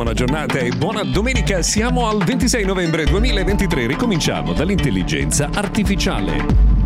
Buona giornata e buona domenica. Siamo al 26 novembre 2023. Ricominciamo dall'intelligenza artificiale.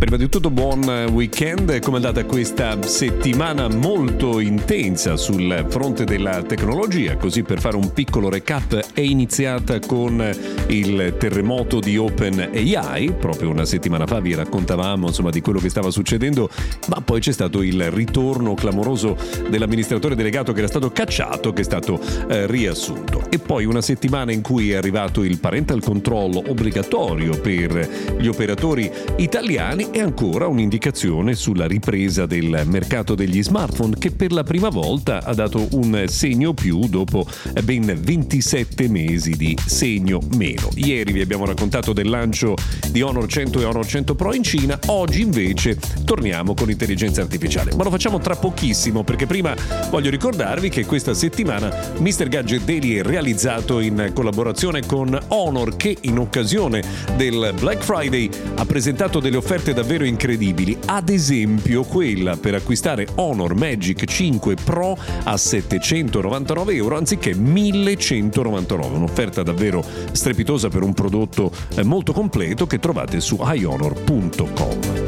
Prima di tutto buon weekend, come è andata questa settimana? Molto intensa sul fronte della tecnologia, così per fare un piccolo recap è iniziata con il terremoto di OpenAI, proprio una settimana fa vi raccontavamo insomma di quello che stava succedendo, ma poi c'è stato il ritorno clamoroso dell'amministratore delegato che era stato cacciato, che è stato eh, riassunto. E poi una settimana in cui è arrivato il parental control obbligatorio per gli operatori italiani e ancora un'indicazione sulla ripresa del mercato degli smartphone che per la prima volta ha dato un segno più dopo ben 27 mesi di segno meno. Ieri vi abbiamo raccontato del lancio di Honor 100 e Honor 100 Pro in Cina, oggi invece torniamo con intelligenza artificiale, ma lo facciamo tra pochissimo perché prima voglio ricordarvi che questa settimana Mr. Gadget Daily è realizzato in collaborazione con Honor che in occasione del Black Friday ha presentato delle offerte da davvero incredibili, ad esempio quella per acquistare Honor Magic 5 Pro a 799 euro anziché 1199, un'offerta davvero strepitosa per un prodotto eh, molto completo che trovate su iHonor.com.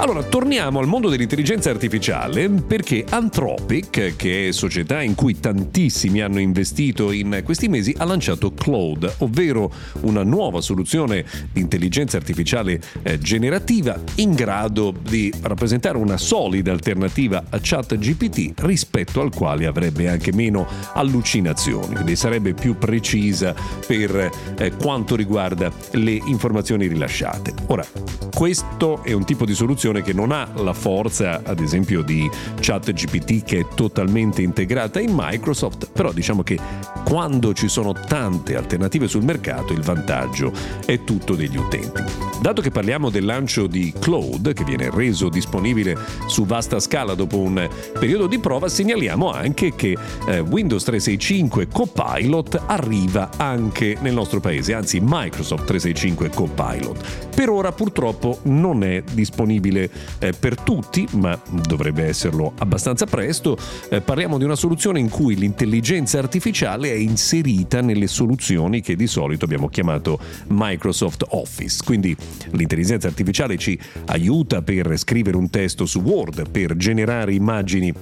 Allora, torniamo al mondo dell'intelligenza artificiale perché Anthropic, che è società in cui tantissimi hanno investito in questi mesi, ha lanciato Cloud, ovvero una nuova soluzione di intelligenza artificiale eh, generativa in grado di rappresentare una solida alternativa a ChatGPT rispetto al quale avrebbe anche meno allucinazioni, quindi sarebbe più precisa per eh, quanto riguarda le informazioni rilasciate. Ora, questo è un tipo di soluzione che non ha la forza, ad esempio, di ChatGPT che è totalmente integrata in Microsoft, però diciamo che quando ci sono tante alternative sul mercato il vantaggio è tutto degli utenti. Dato che parliamo del lancio di Cloud, che viene reso disponibile su vasta scala dopo un periodo di prova, segnaliamo anche che eh, Windows 365 Copilot arriva anche nel nostro paese, anzi Microsoft 365 Copilot. Per ora purtroppo non è disponibile disponibile eh, per tutti, ma dovrebbe esserlo abbastanza presto. Eh, parliamo di una soluzione in cui l'intelligenza artificiale è inserita nelle soluzioni che di solito abbiamo chiamato Microsoft Office. Quindi l'intelligenza artificiale ci aiuta per scrivere un testo su Word, per generare immagini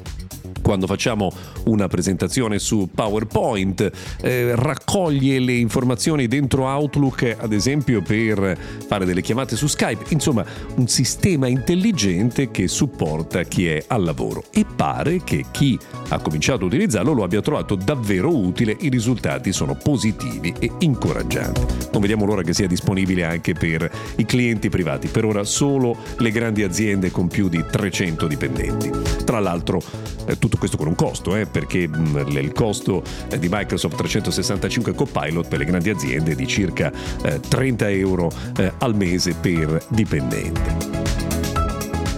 quando facciamo una presentazione su PowerPoint, eh, raccoglie le informazioni dentro Outlook, ad esempio per fare delle chiamate su Skype, insomma un sistema intelligente che supporta chi è al lavoro e pare che chi ha cominciato a utilizzarlo lo abbia trovato davvero utile, i risultati sono positivi e incoraggianti. Non vediamo l'ora che sia disponibile anche per i clienti privati, per ora solo le grandi aziende con più di 300 dipendenti. Tra l'altro eh, tutto questo con un costo, eh, perché mm, il costo eh, di Microsoft 365 Copilot per le grandi aziende è di circa eh, 30 euro eh, al mese per dipendente.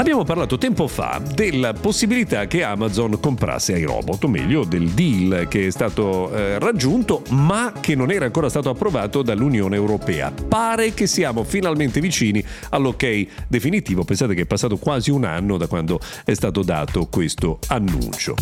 Abbiamo parlato tempo fa della possibilità che Amazon comprasse iRobot, o meglio del deal che è stato eh, raggiunto ma che non era ancora stato approvato dall'Unione Europea. Pare che siamo finalmente vicini all'ok definitivo, pensate che è passato quasi un anno da quando è stato dato questo annuncio.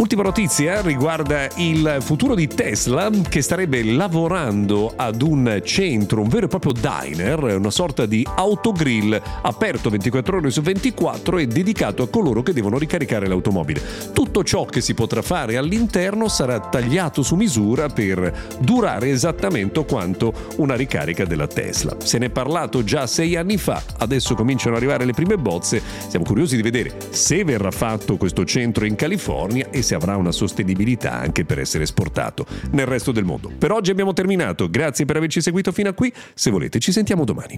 Ultima notizia riguarda il futuro di Tesla che starebbe lavorando ad un centro, un vero e proprio diner, una sorta di autogrill aperto 24 ore su 24 e dedicato a coloro che devono ricaricare l'automobile. Tutto ciò che si potrà fare all'interno sarà tagliato su misura per durare esattamente quanto una ricarica della Tesla. Se ne è parlato già sei anni fa, adesso cominciano ad arrivare le prime bozze, siamo curiosi di vedere se verrà fatto questo centro in California e se avrà una sostenibilità anche per essere esportato nel resto del mondo. Per oggi abbiamo terminato, grazie per averci seguito fino a qui, se volete ci sentiamo domani.